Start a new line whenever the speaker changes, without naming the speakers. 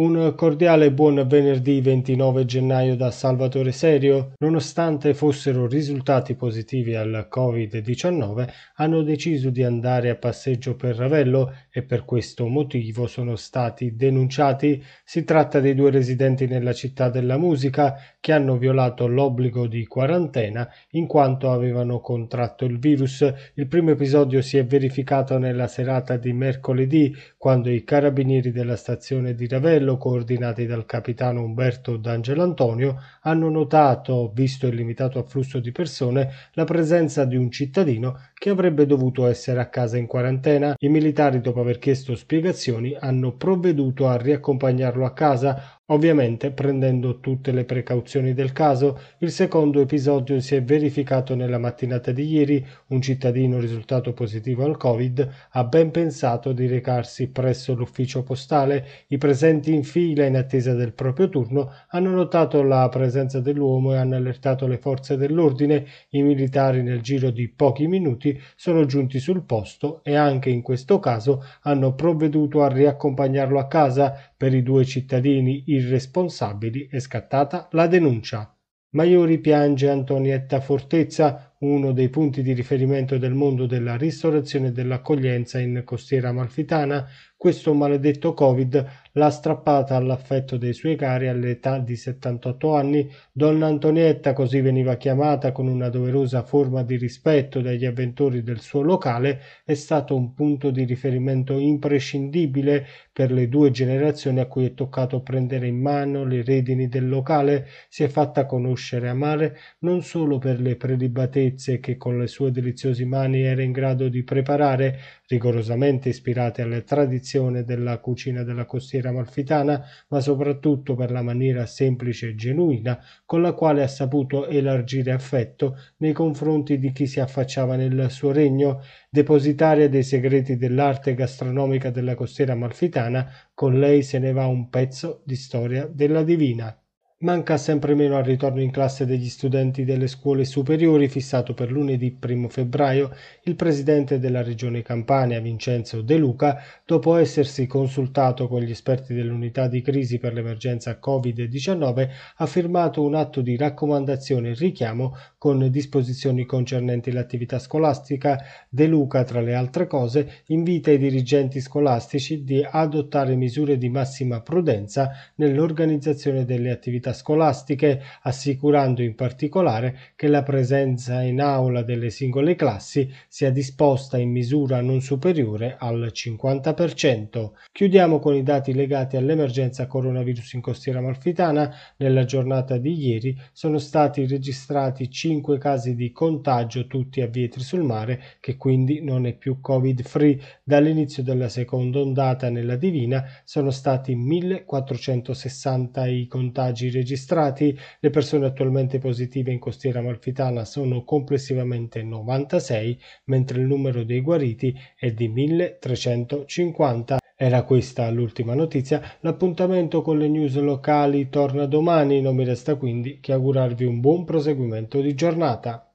Un cordiale buon venerdì 29 gennaio da Salvatore Serio. Nonostante fossero risultati positivi al Covid-19, hanno deciso di andare a passeggio per Ravello e per questo motivo sono stati denunciati. Si tratta dei due residenti nella città della musica che hanno violato l'obbligo di quarantena in quanto avevano contratto il virus. Il primo episodio si è verificato nella serata di mercoledì quando i carabinieri della stazione di Ravello Castello, coordinati dal capitano Umberto D'Angelo Antonio, hanno notato, visto il limitato afflusso di persone, la presenza di un cittadino che avrebbe dovuto essere a casa in quarantena. I militari, dopo aver chiesto spiegazioni, hanno provveduto a riaccompagnarlo a casa, Ovviamente prendendo tutte le precauzioni del caso, il secondo episodio si è verificato nella mattinata di ieri. Un cittadino risultato positivo al Covid ha ben pensato di recarsi presso l'ufficio postale. I presenti in fila in attesa del proprio turno hanno notato la presenza dell'uomo e hanno allertato le forze dell'ordine. I militari nel giro di pochi minuti sono giunti sul posto e anche in questo caso hanno provveduto a riaccompagnarlo a casa per i due cittadini irresponsabili è scattata la denuncia. Maiori piange Antonietta Fortezza, uno dei punti di riferimento del mondo della ristorazione e dell'accoglienza in costiera amalfitana, questo maledetto Covid l'ha strappata all'affetto dei suoi cari all'età di 78 anni. Donna Antonietta, così veniva chiamata con una doverosa forma di rispetto dagli avventori del suo locale, è stato un punto di riferimento imprescindibile per le due generazioni a cui è toccato prendere in mano le redini del locale. Si è fatta conoscere e amare non solo per le prelibatezze che con le sue deliziose mani era in grado di preparare, rigorosamente ispirate tradizioni tradizione della cucina della costiera amalfitana, ma soprattutto per la maniera semplice e genuina con la quale ha saputo elargire affetto nei confronti di chi si affacciava nel suo regno, depositaria dei segreti dell'arte gastronomica della costiera amalfitana, con lei se ne va un pezzo di storia della divina. Manca sempre meno al ritorno in classe degli studenti delle scuole superiori fissato per lunedì 1 febbraio. Il presidente della regione Campania, Vincenzo De Luca, dopo essersi consultato con gli esperti dell'unità di crisi per l'emergenza Covid-19, ha firmato un atto di raccomandazione e richiamo con disposizioni concernenti l'attività scolastica. De Luca, tra le altre cose, invita i dirigenti scolastici di adottare misure di massima prudenza nell'organizzazione delle attività attività scolastiche, assicurando in particolare che la presenza in aula delle singole classi sia disposta in misura non superiore al 50%. Chiudiamo con i dati legati all'emergenza coronavirus in costiera amalfitana. Nella giornata di ieri sono stati registrati 5 casi di contagio, tutti a Vietri sul Mare, che quindi non è più covid-free. Dall'inizio della seconda ondata nella Divina sono stati 1460 i contagi registrati registrati, le persone attualmente positive in costiera amalfitana sono complessivamente 96, mentre il numero dei guariti è di 1350. Era questa l'ultima notizia, l'appuntamento con le news locali torna domani, non mi resta quindi che augurarvi un buon proseguimento di giornata.